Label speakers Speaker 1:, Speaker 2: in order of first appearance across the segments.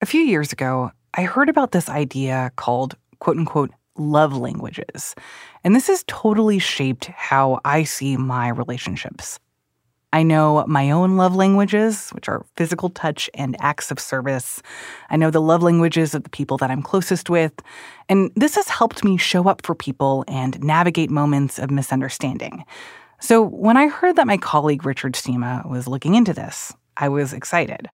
Speaker 1: A few years ago, I heard about this idea called quote unquote love languages. And this has totally shaped how I see my relationships. I know my own love languages, which are physical touch and acts of service. I know the love languages of the people that I'm closest with. And this has helped me show up for people and navigate moments of misunderstanding. So when I heard that my colleague Richard Sima was looking into this, I was excited.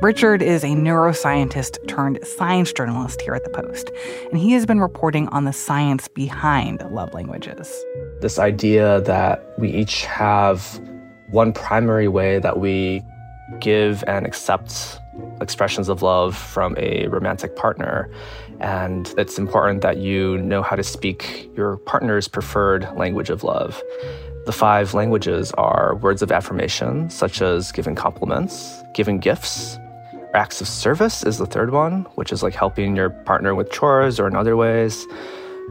Speaker 1: Richard is a neuroscientist turned science journalist here at the Post, and he has been reporting on the science behind love languages.
Speaker 2: This idea that we each have one primary way that we give and accept expressions of love from a romantic partner. And it's important that you know how to speak your partner's preferred language of love. The five languages are words of affirmation, such as giving compliments, giving gifts, Acts of service is the third one, which is like helping your partner with chores or in other ways.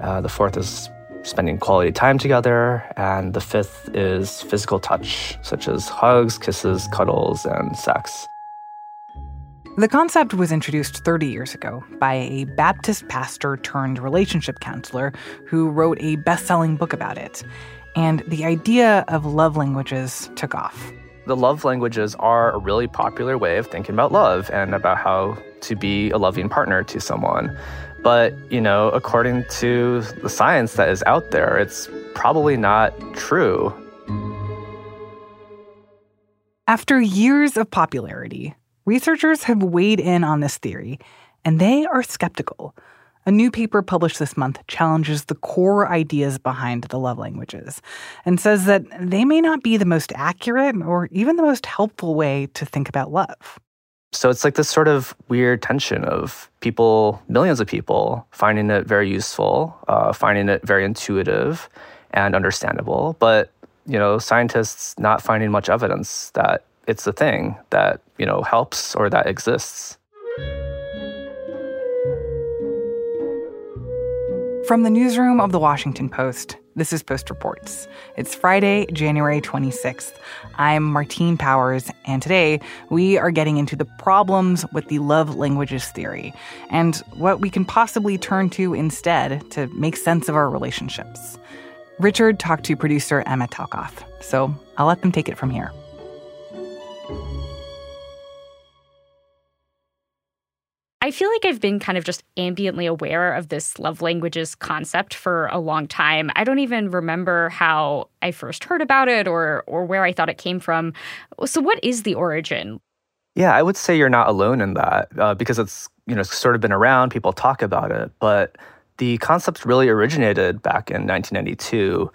Speaker 2: Uh, the fourth is spending quality time together. And the fifth is physical touch, such as hugs, kisses, cuddles, and sex.
Speaker 1: The concept was introduced 30 years ago by a Baptist pastor turned relationship counselor who wrote a best selling book about it. And the idea of love languages took off
Speaker 2: the love languages are a really popular way of thinking about love and about how to be a loving partner to someone. But, you know, according to the science that is out there, it's probably not true.
Speaker 1: After years of popularity, researchers have weighed in on this theory, and they are skeptical. A new paper published this month challenges the core ideas behind the love languages and says that they may not be the most accurate or even the most helpful way to think about love.
Speaker 2: So it's like this sort of weird tension of people, millions of people, finding it very useful, uh, finding it very intuitive and understandable, but you know, scientists not finding much evidence that it's a thing that you know helps or that exists.
Speaker 1: From the newsroom of the Washington Post, this is Post Reports. It's Friday, January 26th. I'm Martine Powers, and today we are getting into the problems with the love languages theory and what we can possibly turn to instead to make sense of our relationships. Richard talked to producer Emma Talkoff, so I'll let them take it from here.
Speaker 3: Feel like I've been kind of just ambiently aware of this love languages concept for a long time. I don't even remember how I first heard about it or or where I thought it came from. So what is the origin?
Speaker 2: Yeah, I would say you're not alone in that uh, because it's you know sort of been around. People talk about it, but the concept really originated back in 1992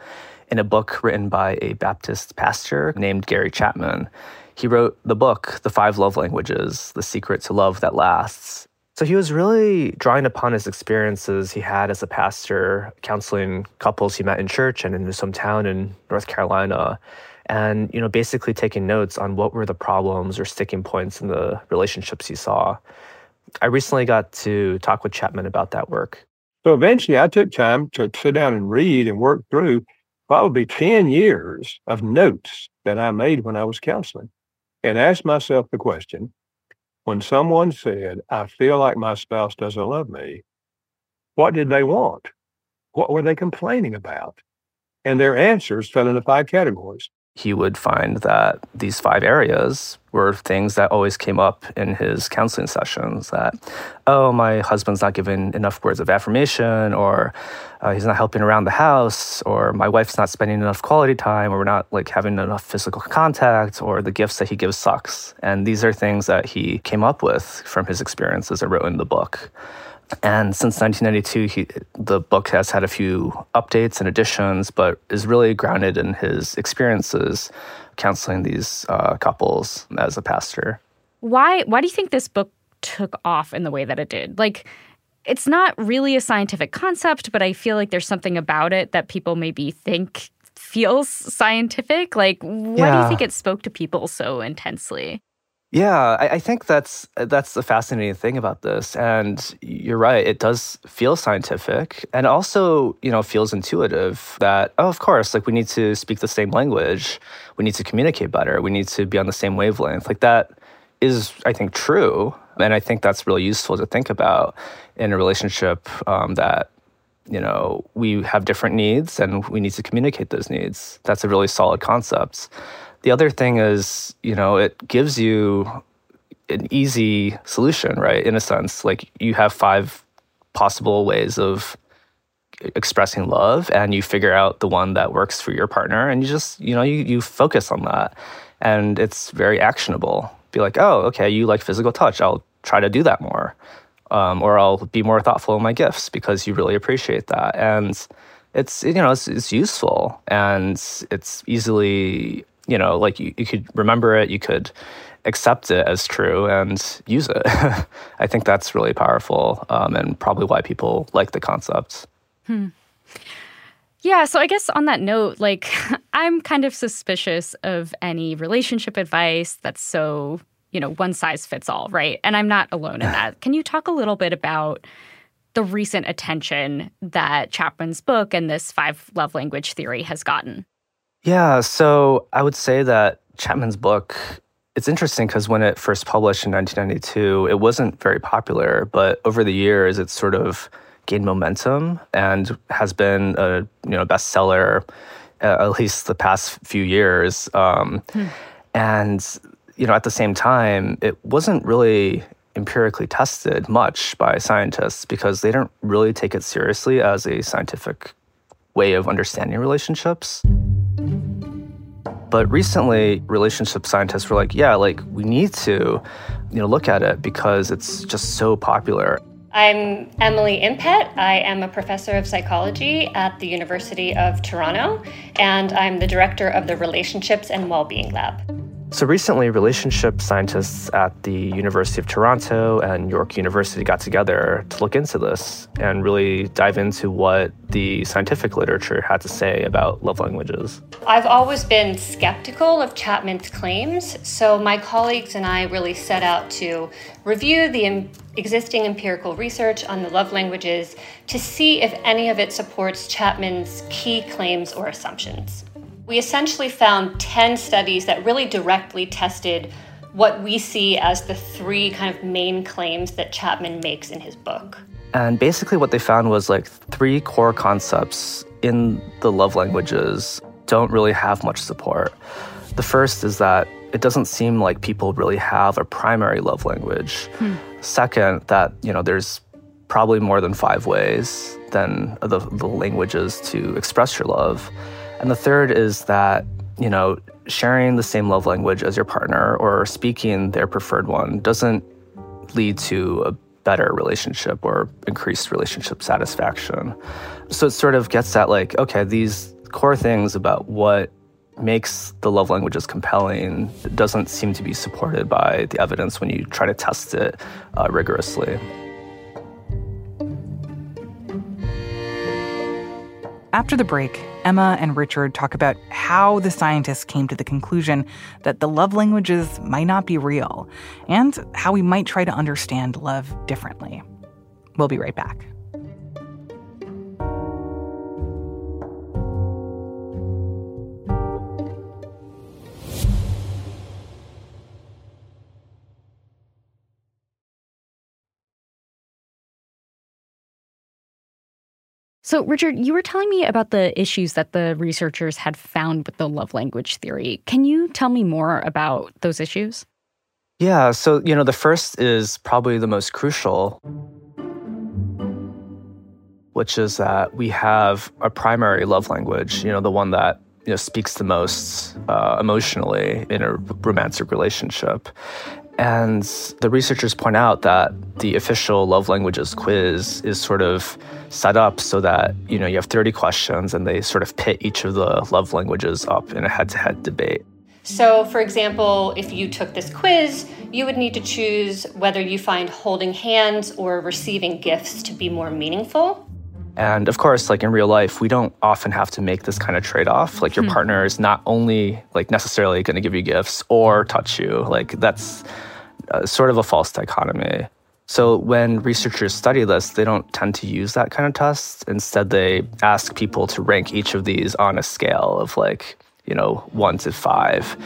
Speaker 2: in a book written by a Baptist pastor named Gary Chapman. He wrote the book, The Five Love Languages The Secret to Love That Lasts. So he was really drawing upon his experiences he had as a pastor, counseling couples he met in church and in his hometown in North Carolina. And, you know, basically taking notes on what were the problems or sticking points in the relationships he saw. I recently got to talk with Chapman about that work.
Speaker 4: So eventually I took time to sit down and read and work through probably 10 years of notes that I made when I was counseling and asked myself the question when someone said, I feel like my spouse doesn't love me, what did they want? What were they complaining about? And their answers fell into five categories
Speaker 2: he would find that these five areas were things that always came up in his counseling sessions that oh my husband's not giving enough words of affirmation or uh, he's not helping around the house or my wife's not spending enough quality time or we're not like having enough physical contact or the gifts that he gives sucks. And these are things that he came up with from his experiences and wrote in the book and since 1992, he, the book has had a few updates and additions, but is really grounded in his experiences counseling these uh, couples as a pastor.
Speaker 3: Why? Why do you think this book took off in the way that it did? Like, it's not really a scientific concept, but I feel like there's something about it that people maybe think feels scientific. Like, why yeah. do you think it spoke to people so intensely?
Speaker 2: Yeah, I, I, think that's that's the fascinating thing about this, and you're right. It does feel scientific, and also you know feels intuitive. That oh, of course, like we need to speak the same language, we need to communicate better, we need to be on the same wavelength. Like that is, I think, true, and I think that's really useful to think about in a relationship. Um, that you know we have different needs, and we need to communicate those needs. That's a really solid concept. The other thing is, you know, it gives you an easy solution, right? In a sense, like you have five possible ways of expressing love and you figure out the one that works for your partner and you just, you know, you, you focus on that. And it's very actionable. Be like, oh, okay, you like physical touch. I'll try to do that more. Um, or I'll be more thoughtful in my gifts because you really appreciate that. And it's you know it's, it's useful and it's easily you know, like you, you could remember it, you could accept it as true and use it. I think that's really powerful um, and probably why people like the concept.
Speaker 3: Hmm. Yeah, so I guess on that note, like I'm kind of suspicious of any relationship advice that's so, you know, one size fits all, right? And I'm not alone in that. Can you talk a little bit about the recent attention that Chapman's book and this five love language theory has gotten?
Speaker 2: Yeah, so I would say that Chapman's book, it's interesting because when it first published in 1992, it wasn't very popular, but over the years, it's sort of gained momentum and has been a you know bestseller uh, at least the past few years. Um, hmm. And you know, at the same time, it wasn't really empirically tested much by scientists because they don't really take it seriously as a scientific way of understanding relationships. But recently, relationship scientists were like, yeah, like we need to, you know, look at it because it's just so popular.
Speaker 5: I'm Emily Impett. I am a professor of psychology at the University of Toronto, and I'm the director of the Relationships and Wellbeing Lab.
Speaker 2: So recently, relationship scientists at the University of Toronto and York University got together to look into this and really dive into what the scientific literature had to say about love languages.
Speaker 5: I've always been skeptical of Chapman's claims, so my colleagues and I really set out to review the existing empirical research on the love languages to see if any of it supports Chapman's key claims or assumptions. We essentially found 10 studies that really directly tested what we see as the three kind of main claims that Chapman makes in his book.
Speaker 2: And basically, what they found was like three core concepts in the love languages don't really have much support. The first is that it doesn't seem like people really have a primary love language. Hmm. Second, that you know there's probably more than five ways than the, the languages to express your love. And the third is that, you know, sharing the same love language as your partner or speaking their preferred one doesn't lead to a better relationship or increased relationship satisfaction. So it sort of gets at like, okay, these core things about what makes the love languages compelling doesn't seem to be supported by the evidence when you try to test it uh, rigorously.
Speaker 1: After the break, Emma and Richard talk about how the scientists came to the conclusion that the love languages might not be real and how we might try to understand love differently. We'll be right back.
Speaker 3: So, Richard, you were telling me about the issues that the researchers had found with the love language theory. Can you tell me more about those issues?
Speaker 2: Yeah. So, you know, the first is probably the most crucial, which is that we have a primary love language, you know, the one that you know, speaks the most uh, emotionally in a romantic relationship. And the researchers point out that the official love languages quiz is sort of set up so that, you know, you have 30 questions and they sort of pit each of the love languages up in a head-to-head debate.
Speaker 5: So, for example, if you took this quiz, you would need to choose whether you find holding hands or receiving gifts to be more meaningful.
Speaker 2: And of course, like in real life, we don't often have to make this kind of trade off. Like your hmm. partner is not only like necessarily going to give you gifts or touch you. Like that's uh, sort of a false dichotomy. So when researchers study this, they don't tend to use that kind of test. Instead, they ask people to rank each of these on a scale of like, you know, one to five.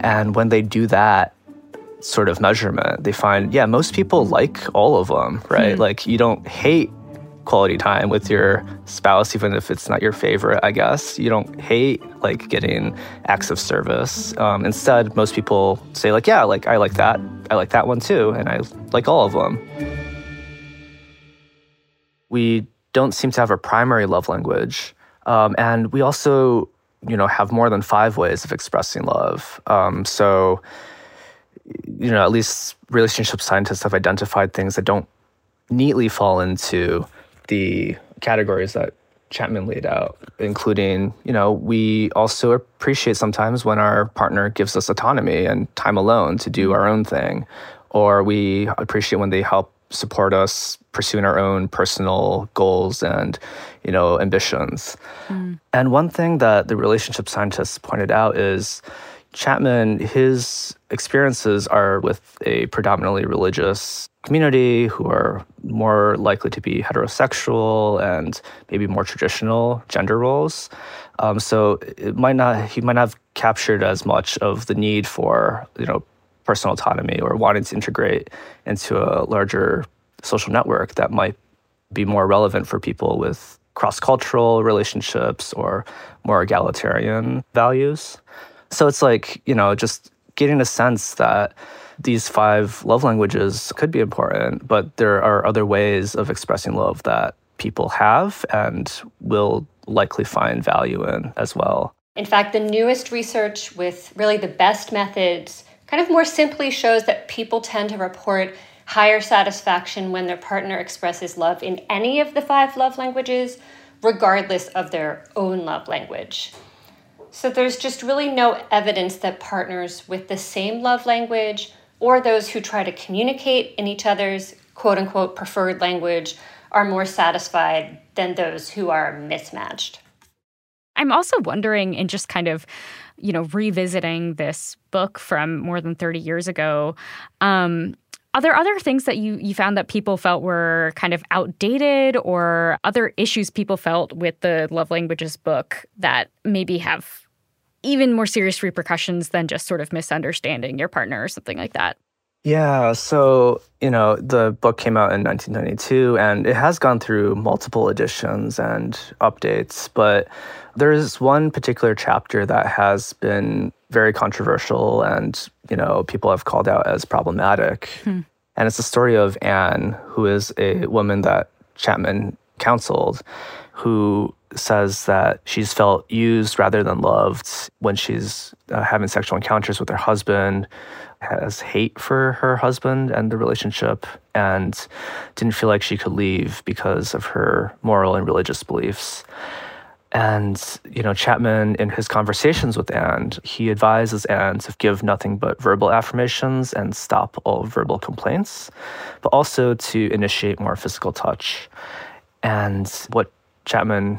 Speaker 2: And when they do that, sort of measurement, they find, yeah, most people like all of them, right? Hmm. Like you don't hate quality time with your spouse, even if it's not your favorite, I guess. You don't hate like getting acts of service. Um, instead, most people say like, yeah, like I like that. I like that one too. And I like all of them. We don't seem to have a primary love language. Um, and we also, you know, have more than five ways of expressing love. Um, so, you know, at least relationship scientists have identified things that don't neatly fall into the categories that Chapman laid out, including, you know, we also appreciate sometimes when our partner gives us autonomy and time alone to do our own thing, or we appreciate when they help support us pursuing our own personal goals and, you know, ambitions. Mm. And one thing that the relationship scientists pointed out is Chapman, his experiences are with a predominantly religious community who are more likely to be heterosexual and maybe more traditional gender roles. Um, so it might not he might not have captured as much of the need for you know personal autonomy or wanting to integrate into a larger social network that might be more relevant for people with cross-cultural relationships or more egalitarian values. So it's like, you know, just getting a sense that these five love languages could be important, but there are other ways of expressing love that people have and will likely find value in as well.
Speaker 5: In fact, the newest research with really the best methods kind of more simply shows that people tend to report higher satisfaction when their partner expresses love in any of the five love languages, regardless of their own love language. So there's just really no evidence that partners with the same love language or those who try to communicate in each other's quote unquote preferred language are more satisfied than those who are mismatched.
Speaker 3: I'm also wondering, in just kind of, you know, revisiting this book from more than 30 years ago, um, are there other things that you, you found that people felt were kind of outdated or other issues people felt with the Love Languages book that maybe have even more serious repercussions than just sort of misunderstanding your partner or something like that?
Speaker 2: Yeah, so, you know, the book came out in 1992 and it has gone through multiple editions and updates, but there's one particular chapter that has been very controversial and, you know, people have called out as problematic. Hmm. And it's the story of Anne, who is a woman that Chapman counseled, who says that she's felt used rather than loved when she's uh, having sexual encounters with her husband, has hate for her husband and the relationship, and didn't feel like she could leave because of her moral and religious beliefs. And, you know, Chapman, in his conversations with Anne, he advises Anne to give nothing but verbal affirmations and stop all verbal complaints, but also to initiate more physical touch. And what Chapman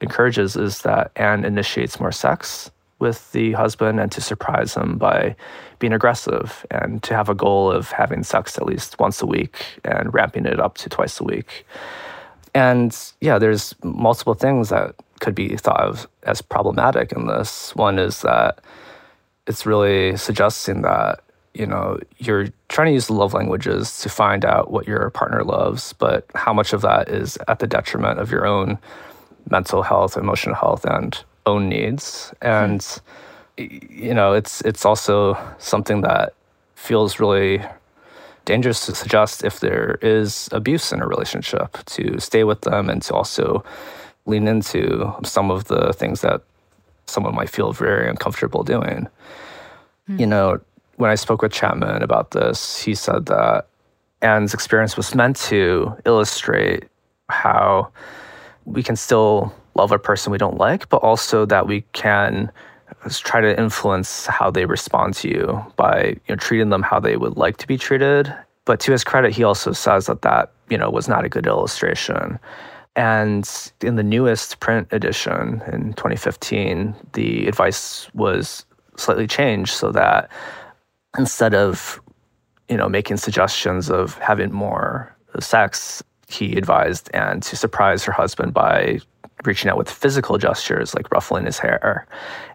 Speaker 2: encourages is that Anne initiates more sex with the husband and to surprise him by being aggressive and to have a goal of having sex at least once a week and ramping it up to twice a week. And yeah, there's multiple things that could be thought of as problematic in this. One is that it's really suggesting that you know you're trying to use the love languages to find out what your partner loves, but how much of that is at the detriment of your own mental health, emotional health, and own needs. And you know, it's it's also something that feels really dangerous to suggest if there is abuse in a relationship to stay with them and to also lean into some of the things that someone might feel very uncomfortable doing. Mm. You know, when I spoke with Chapman about this, he said that Anne's experience was meant to illustrate how we can still love a person we don't like, but also that we can try to influence how they respond to you by you know, treating them how they would like to be treated. But to his credit, he also says that that you know was not a good illustration. And in the newest print edition in 2015, the advice was slightly changed so that instead of you know making suggestions of having more sex, he advised Anne to surprise her husband by reaching out with physical gestures like ruffling his hair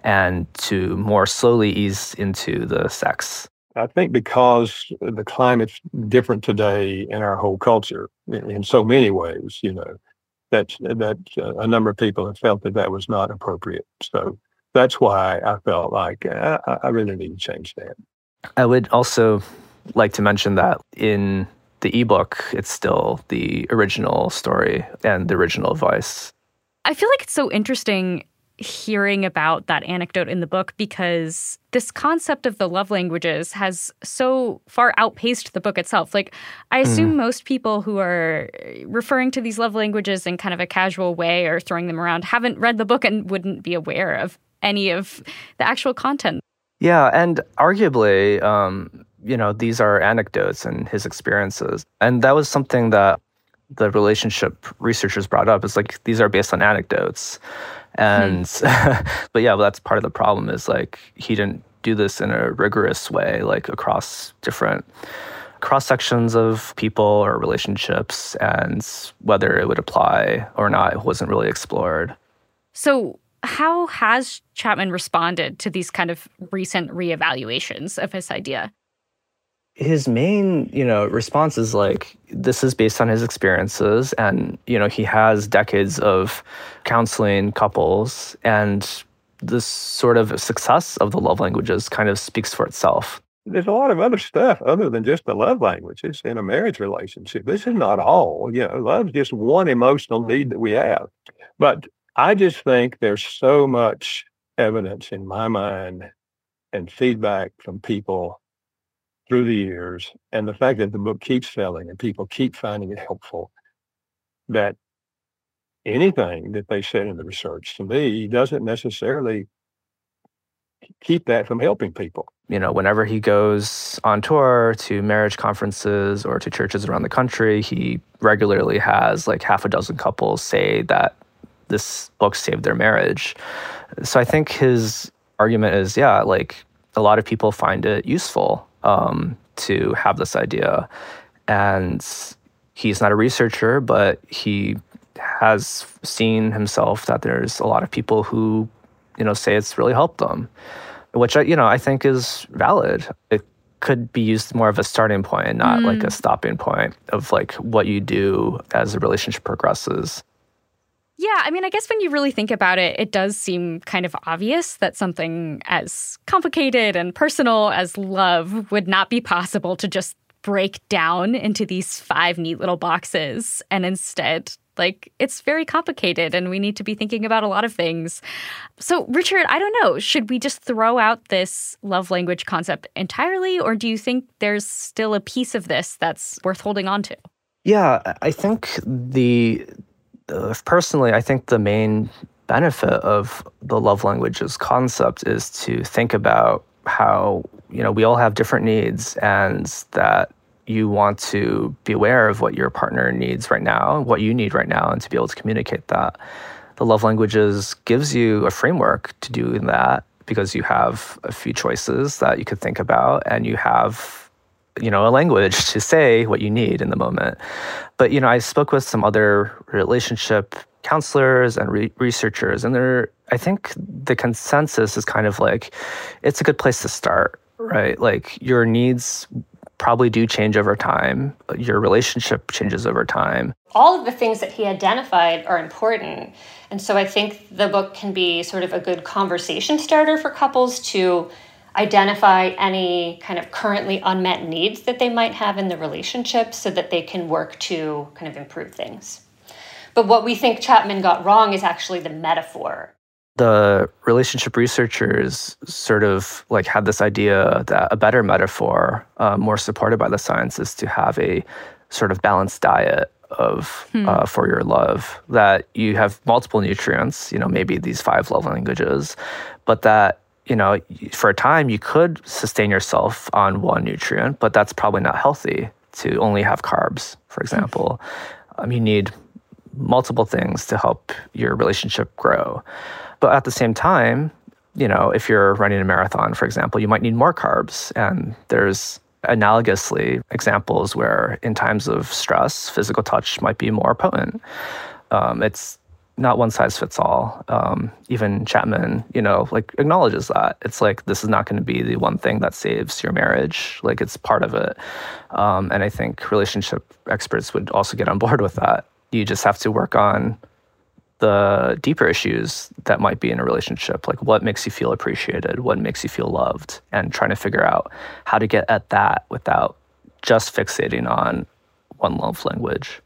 Speaker 2: and to more slowly ease into the sex.
Speaker 4: I think because the climate's different today in our whole culture in, so many ways, you know, that that uh, a number of people have felt that that was not appropriate. So that's why I felt like uh, I, I really need to change that.
Speaker 2: I would also like to mention that in the ebook, it's still the original story and the original voice.
Speaker 3: I feel like it's so interesting hearing about that anecdote in the book because this concept of the love languages has so far outpaced the book itself. Like, I assume mm. most people who are referring to these love languages in kind of a casual way or throwing them around haven't read the book and wouldn't be aware of any of the actual content.
Speaker 2: Yeah, and arguably, um, you know, these are anecdotes and his experiences. And that was something that the relationship researchers brought up is like these are based on anecdotes. And hmm. but yeah well, that's part of the problem is like he didn't do this in a rigorous way like across different cross sections of people or relationships and whether it would apply or not wasn't really explored.
Speaker 3: So how has chapman responded to these kind of recent reevaluations of his idea
Speaker 2: his main you know response is like this is based on his experiences and you know he has decades of counseling couples and this sort of success of the love languages kind of speaks for itself.
Speaker 4: There's a lot of other stuff other than just the love languages in a marriage relationship. This is not all you know love's just one emotional need that we have. But i just think there's so much evidence in my mind and feedback from people through the years, and the fact that the book keeps selling and people keep finding it helpful, that anything that they said in the research to me doesn't necessarily keep that from helping people.
Speaker 2: You know, whenever he goes on tour to marriage conferences or to churches around the country, he regularly has like half a dozen couples say that this book saved their marriage. So I think his argument is yeah, like a lot of people find it useful um, to have this idea. And he's not a researcher, but he has seen himself that there's a lot of people who, you know, say it's really helped them, which I, you know, I think is valid. It could be used more of a starting point, not mm. like a stopping point of like what you do as a relationship progresses.
Speaker 3: Yeah, I mean, I guess when you really think about it, it does seem kind of obvious that something as complicated and personal as love would not be possible to just break down into these five neat little boxes. And instead, like, it's very complicated and we need to be thinking about a lot of things. So, Richard, I don't know, should we just throw out this love language concept entirely? Or do you think there's still a piece of this that's worth holding on to?
Speaker 2: Yeah, I think the personally, I think the main benefit of the love languages concept is to think about how you know we all have different needs and that you want to be aware of what your partner needs right now what you need right now and to be able to communicate that. The love languages gives you a framework to do that because you have a few choices that you could think about and you have you know a language to say what you need in the moment. But you know i spoke with some other relationship counselors and re- researchers and they're i think the consensus is kind of like it's a good place to start right? Like your needs probably do change over time. Your relationship changes over time.
Speaker 5: All of the things that he identified are important. And so i think the book can be sort of a good conversation starter for couples to identify any kind of currently unmet needs that they might have in the relationship so that they can work to kind of improve things. But what we think Chapman got wrong is actually the metaphor.
Speaker 2: The relationship researchers sort of like had this idea that a better metaphor, uh, more supported by the science, is to have a sort of balanced diet of hmm. uh, for your love that you have multiple nutrients you know maybe these five love languages but that you know, for a time you could sustain yourself on one nutrient, but that's probably not healthy to only have carbs, for example. Um, you need multiple things to help your relationship grow. But at the same time, you know, if you're running a marathon, for example, you might need more carbs. And there's analogously examples where in times of stress, physical touch might be more potent. Um, it's not one size fits all. Um, even Chapman, you know, like acknowledges that it's like this is not going to be the one thing that saves your marriage. Like it's part of it, um, and I think relationship experts would also get on board with that. You just have to work on the deeper issues that might be in a relationship, like what makes you feel appreciated, what makes you feel loved, and trying to figure out how to get at that without just fixating on one love language.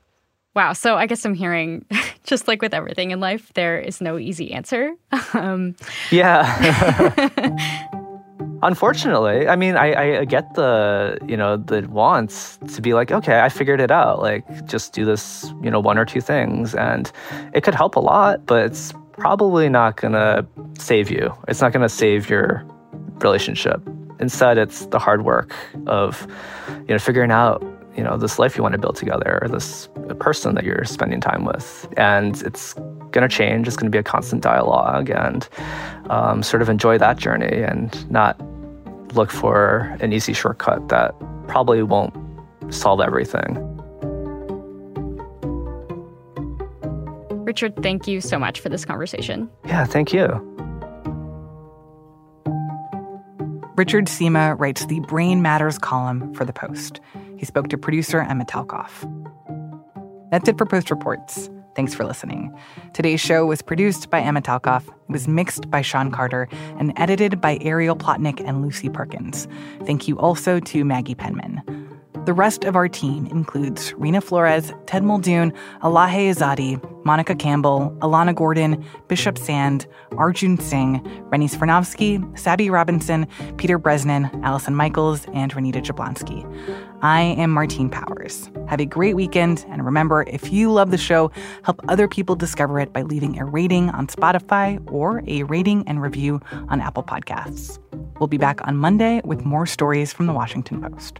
Speaker 3: Wow. So I guess I'm hearing, just like with everything in life, there is no easy answer. Um,
Speaker 2: yeah. Unfortunately, I mean, I, I get the you know the wants to be like, okay, I figured it out. Like, just do this, you know, one or two things, and it could help a lot, but it's probably not gonna save you. It's not gonna save your relationship. Instead, it's the hard work of you know figuring out you know this life you want to build together, or this person that you're spending time with, and it's going to change. It's going to be a constant dialogue, and um, sort of enjoy that journey and not look for an easy shortcut that probably won't solve everything.
Speaker 3: Richard, thank you so much for this conversation.
Speaker 2: Yeah, thank you.
Speaker 1: Richard Sima writes the Brain Matters column for The Post. He spoke to producer Emma Talkoff. That's it for Post Reports. Thanks for listening. Today's show was produced by Emma Talkoff, it was mixed by Sean Carter, and edited by Ariel Plotnick and Lucy Perkins. Thank you also to Maggie Penman. The rest of our team includes Rena Flores, Ted Muldoon, Elahe Izadi, Monica Campbell, Alana Gordon, Bishop Sand, Arjun Singh, Rennie Svirnovskiy, Sabi Robinson, Peter Bresnan, Allison Michaels, and Renita Jablonski. I am Martine Powers. Have a great weekend, and remember, if you love the show, help other people discover it by leaving a rating on Spotify or a rating and review on Apple Podcasts. We'll be back on Monday with more stories from the Washington Post.